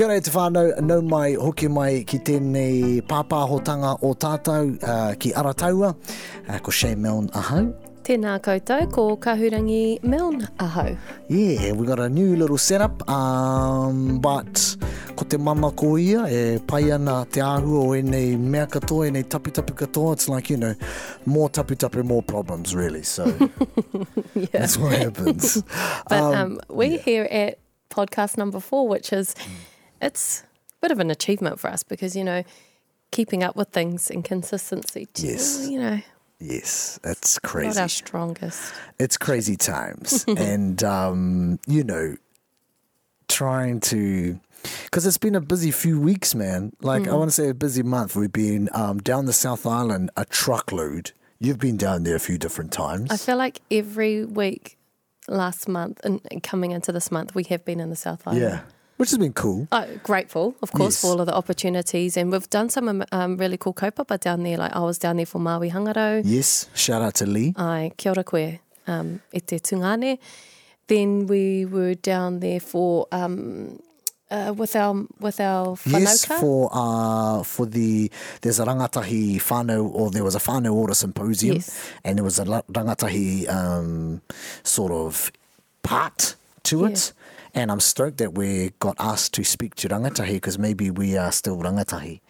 Kia ora e te whānau, nau mai, hoki mai ki tēnei pāpāhotanga o tātou uh, ki Arataua, uh, ko Shay Milne ahau. Tēnā koutou, ko Kahurangi Milne ahau. Yeah, we got a new little setup, um, but ko te mama ko ia, e pai ana te āhua o enei mea katoa, enei tapu katoa. It's like, you know, more tapu, more problems, really. So Yeah. that's what happens. But um, we're here at podcast number four, which is, Mm. It's a bit of an achievement for us because, you know, keeping up with things and consistency, Yes. you know, yes, it's not crazy. our strongest. it's crazy times and um you know trying to because it's been a busy few weeks man like i want to say a busy month we've been um down the south island a truckload you've been down there a few different times I feel like every week last month and coming into this month, we have been in the South Island. yeah which has been cool Oh, grateful, of course, Yes. for all of the opportunities. And we've done some um, um, really cool kaupapa down there. Like I was down there for Maui Hangarau. yes shout out to lee Ai, kia ora koe, um, e te tungane. Then we were down there for um, uh, with our with our whanauka. Yes, for uh for the there's a rangatahi whānau or there was a whānau ora symposium Yes. and there was a rangatahi um sort of part to it. And I'm stoked that we got asked to speak to rangatahi because maybe we are still rangatahi.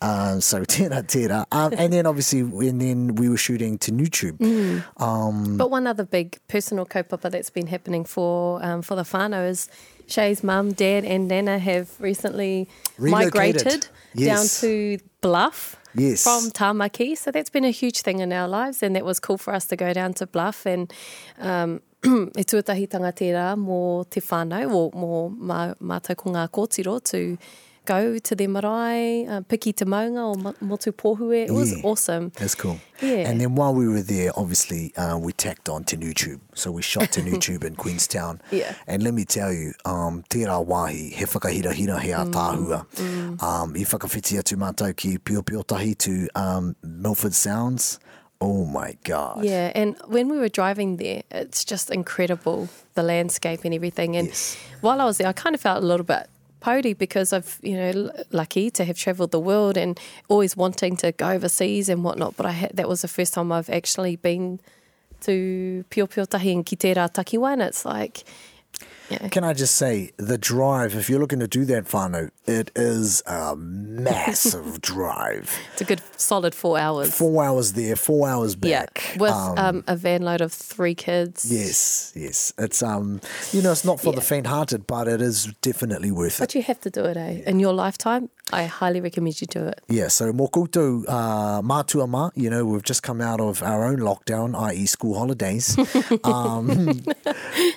Um, so tēnā tēnā. Um, and then obviously and then we were shooting to YouTube. Mm. Um, But one other big personal kaupapa that's been happening for um, for the whānau is Shay's mum, dad, and Nana have recently Relocated. migrated Yes. down to Bluff. Yes. From Tamaki. So that's been a huge thing in our lives, and that was cool for us to go down to Bluff and um, e tuatahitanga tērā mō te whānau, o mō mā, mātou ko ngā kōtiro to go to their marae, uh, piki te maunga o motu pohue. It was Yeah. awesome. That's cool. Yeah. And then while we were there, obviously, uh, we tacked on to YouTube. So we shot to YouTube in Queenstown. Yeah. And let me tell you, um, tērā wāhi, he whakahirahira he a Mm, tāhua. Um, I whakawhiti atu mātou ki Pio Pio Tahi to um, Milford Sounds. Oh my God. Yeah, and when we were driving there, it's just incredible the landscape and everything. And Yes. while I was there, I kind of felt a little bit pody because I've you know lucky to have travelled the world and always wanting to go overseas and whatnot. But I had, that was the first time I've actually been to Pio Pio Tahi and ki tērā takiwa, and it's like, yeah, Can I just say, the drive, if you're looking to do that whānau, it is a massive drive. it's a good solid four hours. Four hours there, four hours back. Yeah, with um, a van load of three kids. Yes, yes. It's um, you know, it's not for the faint-hearted, but it is definitely worth it. But you have to do it, eh? In your lifetime, I highly recommend you do it. Yeah. So mō koutou uh, mātua mā, you know, we've just come out of our own lockdown, i.e., school holidays. um,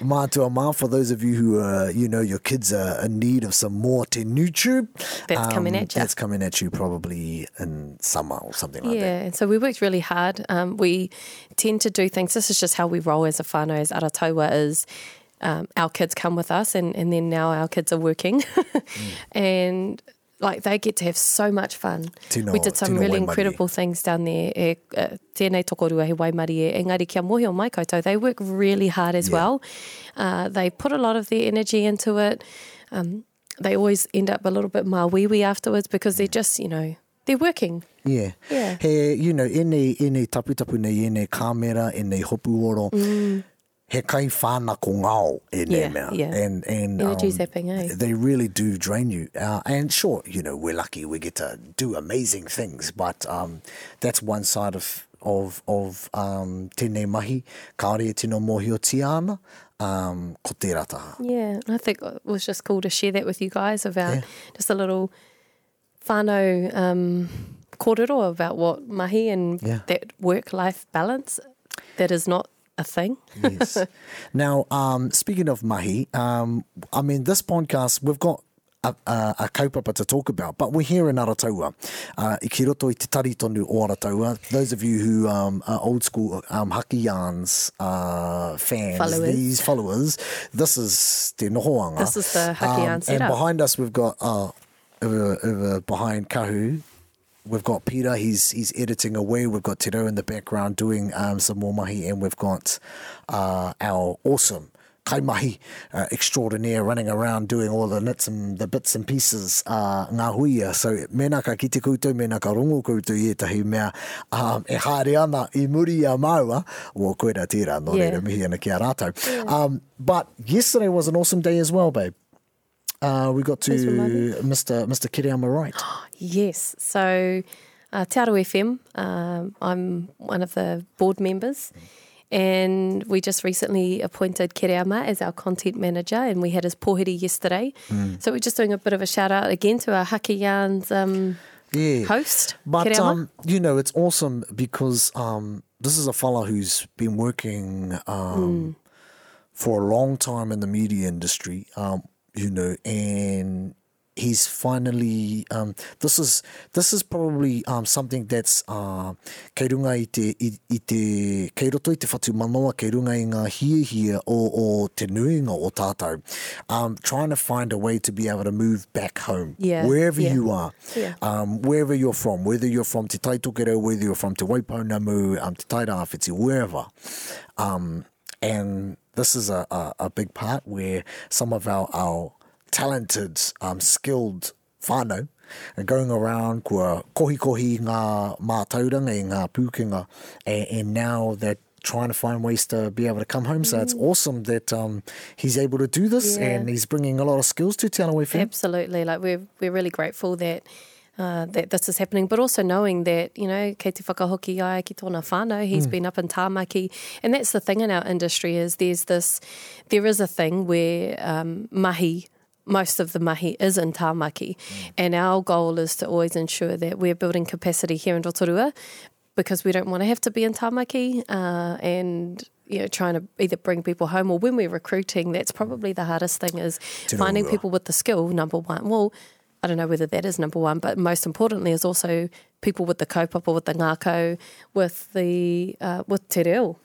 mātua mā for those of you who are, you know, your kids are in need of some more te YouTube. That's coming at ya. That's coming at you probably in summer or something like that. Yeah, and so we worked really hard. Um, we tend to do things. This is just how we roll as a whānau, as Arataua is. Um, our kids come with us, and, and then now our kids are working, and like they get to have so much fun. Tino- we did some really incredible things down there. E, uh, tēnei tokorua he Waimari e, engari kia mohi o mai koutou. They work really hard as Yeah. well. Uh, they put a lot of their energy into it. Um, they always end up a little bit mawiwi afterwards because they're just, you know, they're working. Yeah. Yeah. He, you know, e nei, e nei taputapu nei, e nei kāmera, e nei hopu oro, he kai whāna ko ngao e Yeah, mea. yeah. And, and um, zapping, eh? They really do drain you. Uh, and sure, you know, we're lucky we get to do amazing things, but um, that's one side of of of um, tēnei mahi, kaore e tino mohi o tiana, um, ko te rataha. Yeah, I think it was just cool to share that with you guys about Yeah. just a little whānau um, kōrero about what mahi and Yeah. that work-life balance that is not a thing. yes. Now, um, speaking of mahi, um, I mean, this podcast, we've got a, a, a kaupapa to talk about, but we're here in Arataua. Uh, I ki roto i te tari tonu o Arataua. Those of you who um, are old school um, Haki Yarns uh, fans, Followers. these followers, this is te nohoanga. This is the Haki Yarn And behind us, we've got, uh, over, over behind Kahu, We've got Peter, he's he's editing away. We've got Tero in the background doing um, some more mahi, and we've got uh, our awesome kaimahi uh, extraordinaire running around doing all the nits and the bits and pieces uh, ngā huia. So mena ka kite koutou, mena ka rongo koutou i etahi mea um, e haere ana i muri a maua, o koera tira, no Yeah. reira mihi ana ki a rātou. Um, but yesterday was an awesome day as well, babe. Uh, we got to Please remind me. Mr. Mr. Kereama Wright. Yes. So, uh, Te Arawa FM, um, I'm one of the board members. And we just recently appointed Kereama as our content manager, and we had his pohiri yesterday. So we're just doing a bit of a shout out again to our Haki Yarns um, Yeah. host, But um, you know, it's awesome because um, this is a fella who's been working um, for a long time in the media industry. Um, you know, and he's finally. Um, this is this is probably um, something that's uh, kei runga i te, i, i te kei roto i te whatu manoa kei runga i ngā hiehia o, o te nuinga o tātou. Um, trying to find a way to be able to move back home, Yeah, wherever yeah. you are Yeah. um, wherever you're from, whether you're from Te Taitokere, whether you're from Te Waipounamu, um, Te Tairāwhiti, wherever. Um, and this is a, a, a big part where some of our, our talented, um, skilled whānau are going around kua kohi kohi ngā mātauranga i ngā pūkinga and, and now they're trying to find ways to be able to come home. So it's awesome that um, he's able to do this Yeah. and he's bringing a lot of skills to Te Arawa FM. Absolutely. Like we're we're really grateful that uh, that this is happening, but also knowing that, you know, kei te whakahoki ai ki tōna whānau, he's been up in Tāmaki. And that's the thing in our industry is there's this, there is a thing where um, mahi, most of the mahi is in Tāmaki. And our goal is to always ensure that we're building capacity here in Rotorua because we don't want to have to be in Tāmaki uh, and you know trying to either bring people home or when we're recruiting that's probably the hardest thing is finding people with the skill number one well I don't know whether that is number one but most importantly is also people with the kaupapa with the ngākau with the uh, with te reo.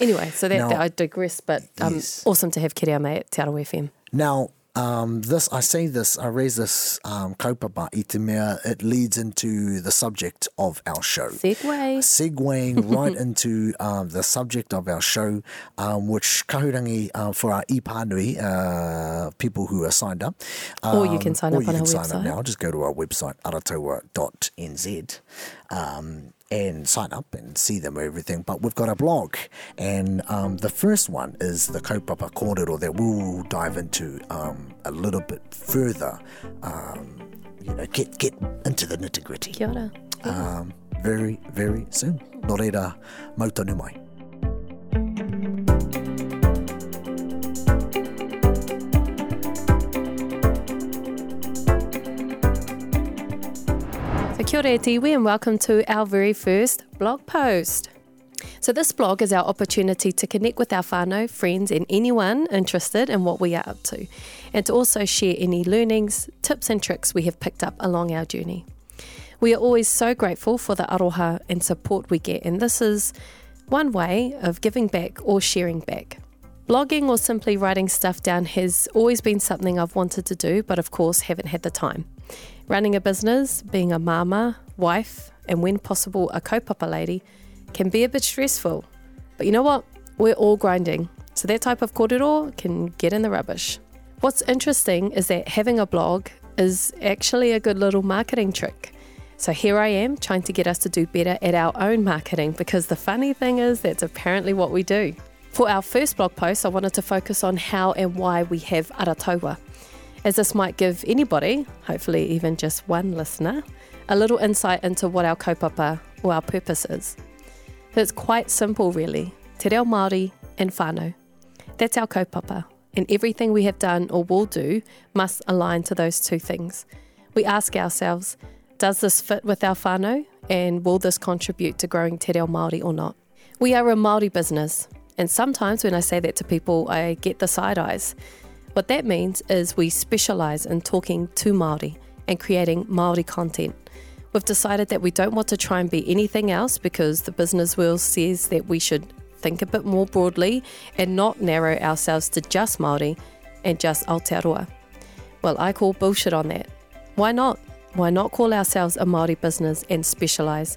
Anyway so that, Now- that I digress but um, Yes. awesome to have Kereama at Te Arawa FM. Now, um, this I say this, I raise this um, kaupapa i te mea, it leads into the subject of our show. segue Segueing right into um, the subject of our show, um, which kahurangi uh, for our ipanui, uh, people who are signed up. Or you can um, sign or up you on can our sign website. Up now. Just go to our website, aratoa.nz. Um, and sign up and see them everything. But we've got a blog, and um, the first one is the Kaupapa Kōrero that we'll dive into um, a little bit further. Um, you know, get get into the nitty gritty Kia ora. um, very, very soon. Nō reira, mautonu So kia ora tiwi and welcome to our very first blog post. So this blog is our opportunity to connect with our whānau, friends and anyone interested in what we are up to and to also share any learnings, tips and tricks we have picked up along our journey. We are always so grateful for the aroha and support we get and this is one way of giving back or sharing back. Blogging or simply writing stuff down has always been something I've wanted to do, but of course haven't had the time. Running a business, being a mama, wife, and when possible, a kaupapa lady can be a bit stressful. But you know what? We're all grinding, so that type of kōrero can get in the rubbish. What's interesting is that having a blog is actually a good little marketing trick. So here I am trying to get us to do better at our own marketing because the funny thing is that's apparently what we do. For our first blog post, I wanted to focus on how and why we have arataua, as this might give anybody, hopefully even just one listener, a little insight into what our kaupapa or our purpose is. It's quite simple, really. Te reo Māori and whānau. That's our kaupapa, and everything we have done or will do must align to those two things. We ask ourselves, does this fit with our whānau, and will this contribute to growing te reo Māori or not? We are a Māori business, and sometimes when I say that to people, I get the side eyes. What that means is we specialise in talking to Māori and creating Māori content. We've decided that we don't want to try and be anything else because the business world says that we should think a bit more broadly and not narrow ourselves to just Māori and just Aotearoa. Well, I call bullshit on that. Why not? Why not call ourselves a Māori business and specialise?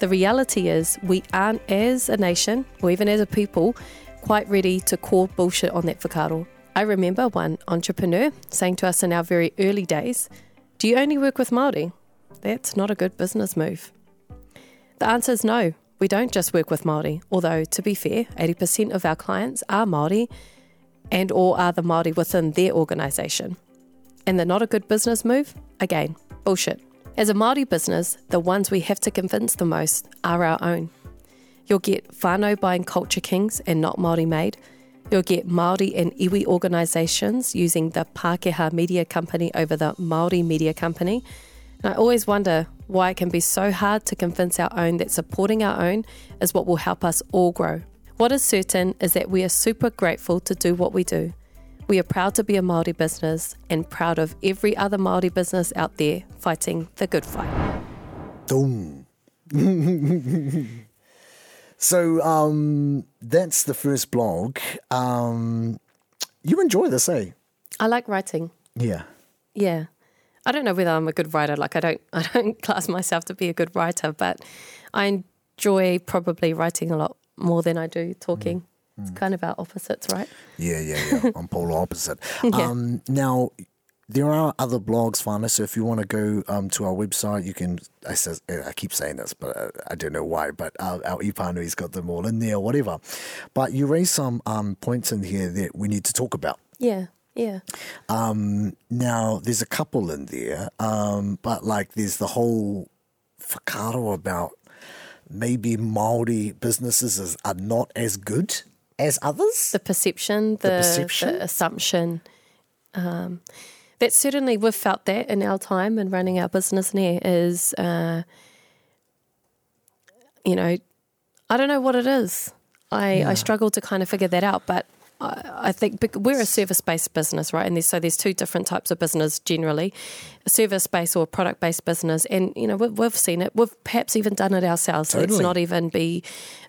The reality is, we aren't, as a nation or even as a people, quite ready to call bullshit on that whakaaro. I remember one entrepreneur saying to us in our very early days, Do you only work with Māori? That's not a good business move. The answer is no, we don't just work with Māori, although to be fair, 80% of our clients are Māori and or are the Māori within their organisation. And the not a good business move? Again, bullshit. As a Māori business, the ones we have to convince the most are our own. You'll get whānau buying culture kings and not Māori made. You'll get Māori and iwi organisations using the Pākehā Media Company over the Māori Media Company. And I always wonder why it can be so hard to convince our own that supporting our own is what will help us all grow. What is certain is that we are super grateful to do what we do. We are proud to be a Māori business and proud of every other Māori business out there fighting the good fight. so um, that's the first blog. Um, you enjoy this, eh? I like writing. Yeah. Yeah. I don't know whether I'm a good writer. Like I don't I don't class myself to be a good writer, but I enjoy probably writing a lot more than I do talking. It's kind of our opposites, right? Yeah, yeah, yeah. I'm polar opposite. Yeah. Um, now, there are other blogs, Fana. So if you want to go um, to our website, you can. I says I keep saying this, but uh, I don't know why. But uh, our Ipanui's got them all in there, whatever. But you raise some um, points in here that we need to talk about. Yeah. Yeah. Um, now, there's a couple in there, um, but like there's the whole whakaaro about maybe Maori businesses is, are not as good as others. The perception, the, perception? the assumption. Um, that certainly we've felt that in our time and running our business there is, uh, you know, I don't know what it is. I, I struggle to kind of figure that out, but I, I think we're a service based business, right? And there's, so there's two different types of business generally, a service based or product based business. And, you know, we've, we've seen it. We've perhaps even done it ourselves. Let's not even be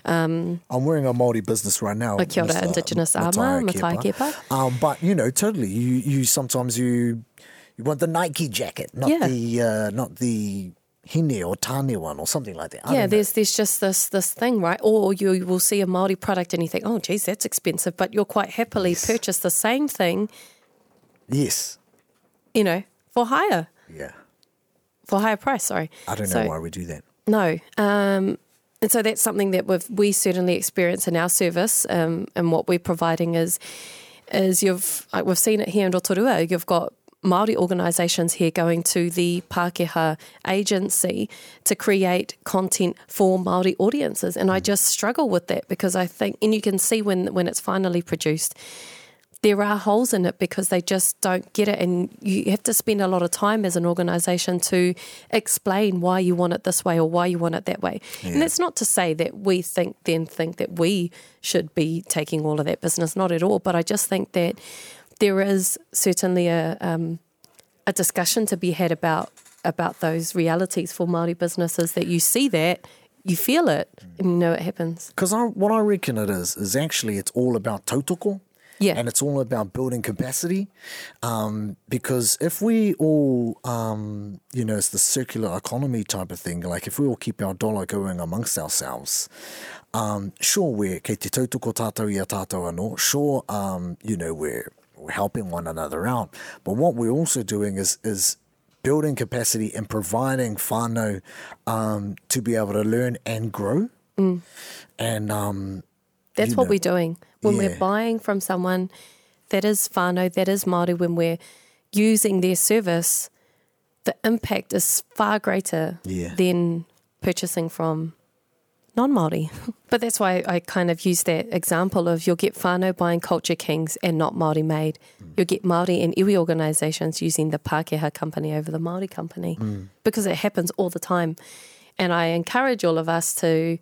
I'm wearing a Maori business right now. A kia ora, Indigenous armour, Matai Kepa. Um, but you know, totally. You you sometimes you you want the Nike jacket, not Yeah. the uh, not the hine or tane one or something like that. I yeah, there's there's just this this thing, right? Or you will see a Maori product and you think, oh, geez, that's expensive, but you'll quite happily purchase the same thing, yes, you know, for higher yeah. for higher price. Sorry, I don't So- know why we do that. No. Um, and so that's something that we've, we certainly experience in our service. Um, and what we're providing is, is you've, we've seen it here in Rotorua, you've got Māori organisations here going to the Pākehā agency to create content for Māori audiences. And I mm. just struggle with that because I think, and you can see when, when it's finally produced, there are holes in it because they just don't get it. And you have to spend a lot of time as an organisation to explain why you want it this way or why you want it that way. And that's not to say that we think then think that we should be taking all of that business, not at all. But I just think that there is certainly a um, a discussion to be had about about those realities for Māori businesses that you see that, you feel it, and you know it happens. Because I, what I reckon it is is actually it's all about tautoko. Yeah. And it's all about building capacity. Um, because if we all, um, you know, it's the circular economy type of thing, like if we all keep our dollar going amongst ourselves, um, sure, we're kei te tautoko tātou i a tātou anō, sure, um, you know, we're, we're helping one another out. But what we're also doing is, is building capacity and providing whānau um, to be able to learn and grow. And um, That's what know, we're doing. When we're buying from someone that is whānau, that is Māori, when we're using their service, the impact is far greater Yeah. than purchasing from non Māori. but that's why I kind of use that example of you'll get whānau buying culture kings and not Māori made. Mm. You'll get Māori and iwi organisations using the Pākehā company over the Māori company Mm. because it happens all the time. And I encourage all of us to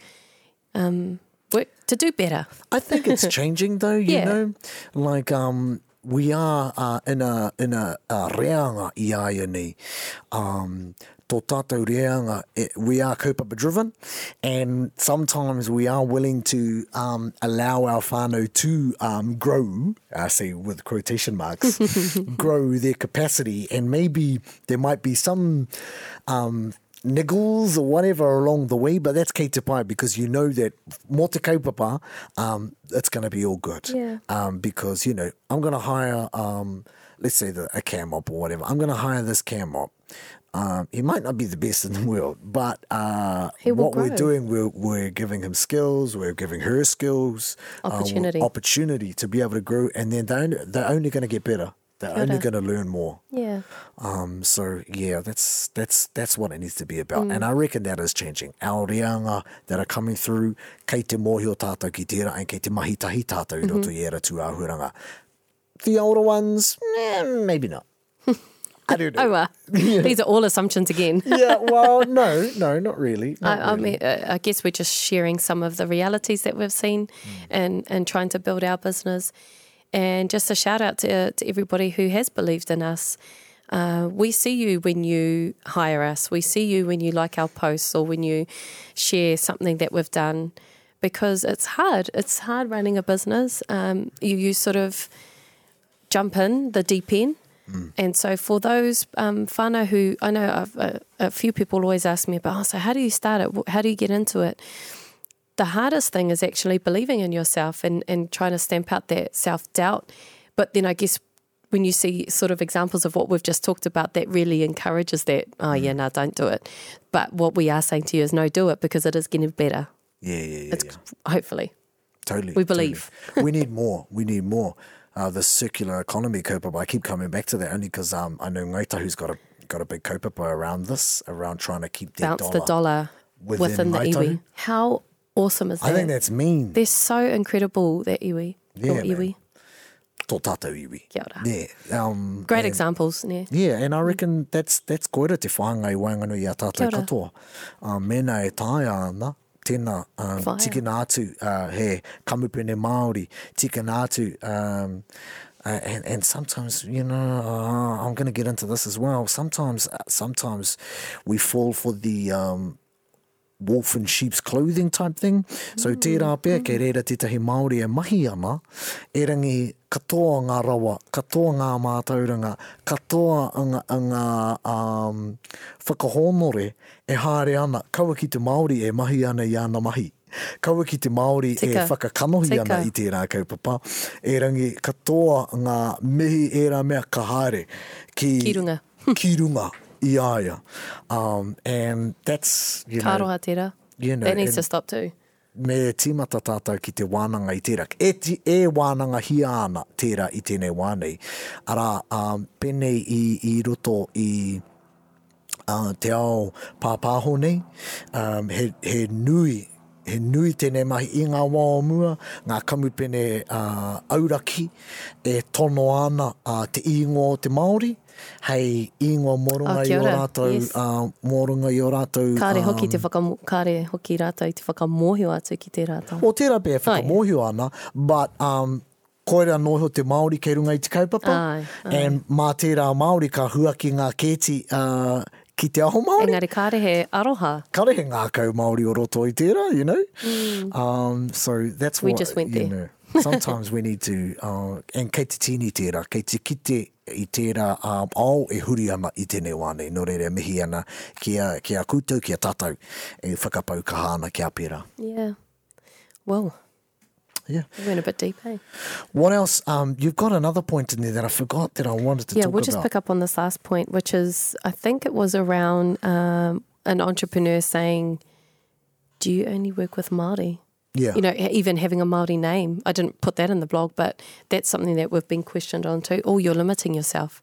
um, work to do better. I think it's changing though, you Yeah. know. Like um we are uh, in a in a, a reanga i aia. Um tō tātou reanga, eh, we are kaupapa driven and sometimes we are willing to um, allow our whānau to um, grow, I say with quotation marks, grow their capacity and maybe there might be some um, niggles or whatever along the way, but that's kei te pai because you know that mo te kaupapa, um, it's going to be all good. Yeah. Um, because, you know, I'm going to hire, um, let's say the, a cam op or whatever. I'm going to hire this cam op. Um, he might not be the best in the world, but uh, what we're doing, we're, we're giving him skills, we're giving her skills, uh, Opportunity. opportunity to be able to grow, and then they're only, they're only going to get better. They're Kia only going to learn more. Yeah. Um, so yeah, that's that's that's what it needs to be about, Mm. and I reckon that is changing. Our reanga that are coming through, kei te mōhio tātou ki tērā, and kei te mahitahi tātou i roto Mm-hmm. i era tu āhuranga. The older ones, eh, maybe not. I don't know. Oh, well. These are all assumptions again. yeah, well, no, no, not really. Not I, I mean, uh, I guess we're just sharing some of the realities that we've seen and, and trying to build our business. And just a shout out to, to everybody who has believed in us. Uh, we see you when you hire us. We see you when you like our posts or when you share something that we've done because it's hard. It's hard running a business. Um, you, you sort of jump in the deep end. Mm. And so for those um, whānau who, I know I've, a, a few people always ask me about, oh, so how do you start it? How do you get into it? The hardest thing is actually believing in yourself and, and trying to stamp out that self doubt. But then I guess when you see sort of examples of what we've just talked about, that really encourages that, oh, yeah, mm. no, don't do it. But what we are saying to you is no, do it because it is getting better. yeah, yeah, yeah, It's yeah. hopefully. Totally. We believe. totally. we need more. We need more. Uh, the circular economy kaupapa. I keep coming back to that only because um, I know Ngāi Tahu's got a got a big kaupapa around this, around trying to keep that Bounce dollar. the dollar within within, the iwi. How awesome is that? I think that's mean. They're so incredible, that iwi. Yeah, man. iwi. Tō tātou iwi. Kia ora. Yeah. Um, Great and- examples, ne? Yeah, and I reckon that's that's koira te whāngai wanganu i a tātou katoa. Um, mena e tāia ana, tēnā um, Whaia. tikina atu uh, he kamupene Māori, tikina atu um, uh, and, and sometimes, you know, uh, I'm going to get into this as well. Sometimes, uh, sometimes we fall for the um, wolf in sheep's clothing type thing. So tērā pēr, kei reira tētahi Māori e mahi ana, e rangi katoa ngā rawa, katoa ngā mātauranga, katoa ngā, ngā um, whakahonore e haere ana. Kaua ki te Māori e mahi ana i ana mahi. Kaua ki te Māori Tika. e whakakanohi Tika. ana i tērā kaupapa. E rangi katoa ngā mihi e rā mea ka haere ki, Ki runga. ki runga i aia. Um, and that's, you know, Karoha tērā. you know, that needs and- to stop too. me tīmata tātou ki te wānanga i tērā. E, ti, e wānanga hi ana tērā i tēnei wānei. Arā, um, penei i, i roto i uh, te ao pāpāho nei, um, he, he nui he nui tēnei mahi i ngā wā o mua, ngā kamupene uh, auraki, e tono ana uh, te ingo o te Māori, hei ingo moronga Ah, i o rātou, yes. uh, moronga i o rātou. Kāre um, hoki te whakamo, kāre hoki rātou i te whakamohio atu ki te rātou. O tērā pēr whakamohio ana, but um, koera noho te Māori kei runga i te kaupapa. Ai, And mā tērā Māori ka hua ki ngā kēti uh, ki te aho Māori. Engari kāre he aroha. Kare he ngā kau Māori o roto i tērā, you know. Um, so that's Mm. We what, just went you there. know, sometimes we need to, uh, and kei te tini tērā, kei te kite i tērā um, ao e huri ana i tēnei wānei, no reira mihi ana ki a, ki a koutou, ki a tātou, e whakapau ka hāna ki a pērā. Yeah. Well, Yeah. we went a bit deep, eh? What else? Um, you've got another point in there that I forgot that I wanted to yeah, talk we'll just about. pick up on this last point, which is I think it was around um, an entrepreneur saying, "Do you only work with Māori?" Yeah. You know, even having a Māori name. I didn't put that in the blog, but that's something that we've been questioned on too. Oh, you're limiting yourself.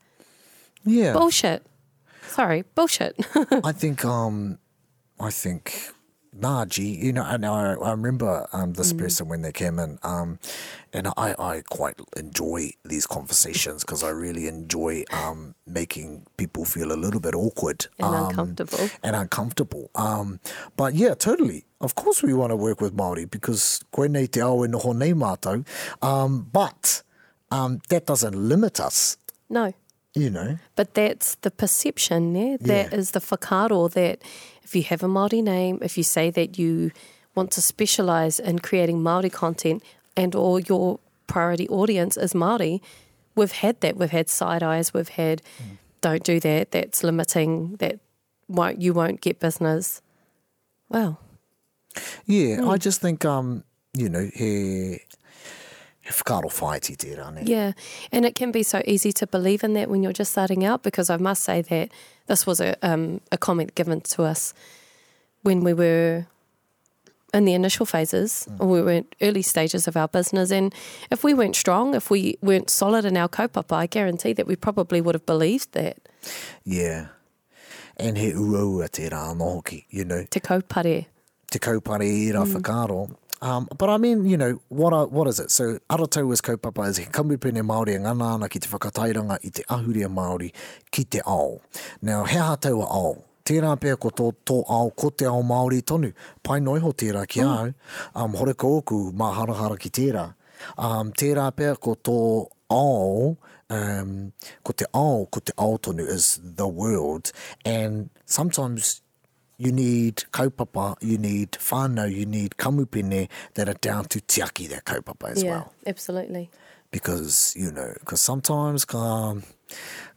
yeah. Bullshit. Sorry, bullshit. I think um, I think nah, gee, you know, and I, I remember um, this Mm. person when they came in, um, and I, I quite enjoy these conversations because I really enjoy um, making people feel a little bit awkward And um, uncomfortable. and uncomfortable. Um, but yeah, totally. Of course, we want to work with Maori because koe nei te ao e noho nei mātou. Um, but that doesn't limit us, no. you know. But that's the perception? That Yeah. is the whakaro that if you have a Māori name, if you say that you want to specialise in creating Māori content and or your priority audience is Māori, we've had that. We've had side eyes, we've had don't do that, that's limiting, that won't you won't get business. Well, Yeah, Hmm. I just think, um, you know, he, he whakaro whai ti tērā, ne? Yeah, and it can be so easy to believe in that when you're just starting out. Because I must say that this was a um, a comment given to us when we were in the initial phases, or we were in early stages of our business. And if we weren't strong, if we weren't solid in our kaupapa, I guarantee that we probably would have believed that Yeah. And he uaua tērā anō hoki, you know, te kaupare. te kaupare i rā whakaro. Um, but I mean, you know, what are, what is it? So, aratau is kaupapa is he kamupene Māori a ngana ana ki te whakatairanga i te ahurea Māori ki te ao. Now, he aha tau a ao? Tērā pēr ko tō, tō ao, ko te ao Māori tonu. Pai noiho tērā ki au. Um, hore ko oku, mā harahara ki tērā. Um, tērā pēr ko tō ao, um, ko te ao, ko te ao tonu is the world. And sometimes you need kaupapa, you need whānau, you need kamupene that are down to tiaki that kaupapa as yeah, well. absolutely. Because, you know, because sometimes ka,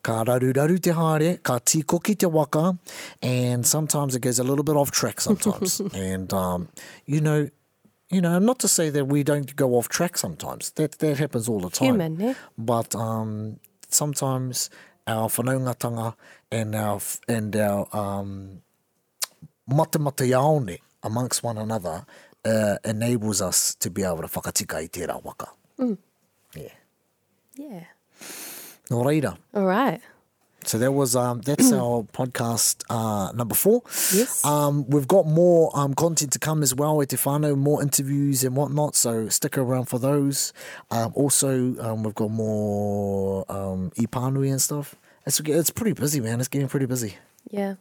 ka raru raru te haere, ka tikoki te waka, and sometimes it goes a little bit off track sometimes. and, um, you know, you know, not to say that we don't go off track sometimes. That that happens all the time. Human, eh? But um, sometimes our whanaungatanga and our and our um, mata mata yaone amongst one another uh, enables us to be able to whakatika i tērā waka. Yeah. Yeah. Nō reira. All right. So that was um, that's our podcast uh, number four. Yes. Um, we've got more um, content to come as well at Tefano, more interviews and whatnot. So stick around for those. Um, also, um, we've got more um, ipanui and stuff. It's it's pretty busy, man. It's getting pretty busy. Yeah.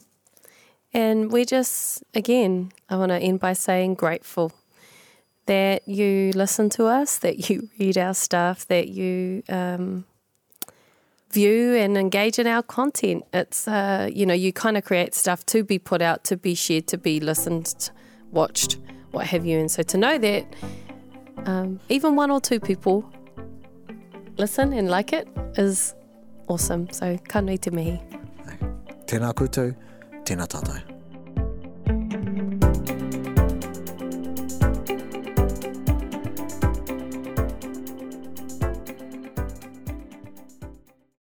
And we just, again, I want to end by saying grateful that you listen to us, that you read our stuff, that you um, view and engage in our content. It's, uh, you know, you kind of create stuff to be put out, to be shared, to be listened, watched, what have you. And so to know that um, even one or two people listen and like it is awesome. So, ka nui te mihi. Tēnā koutou, ってなったんだ。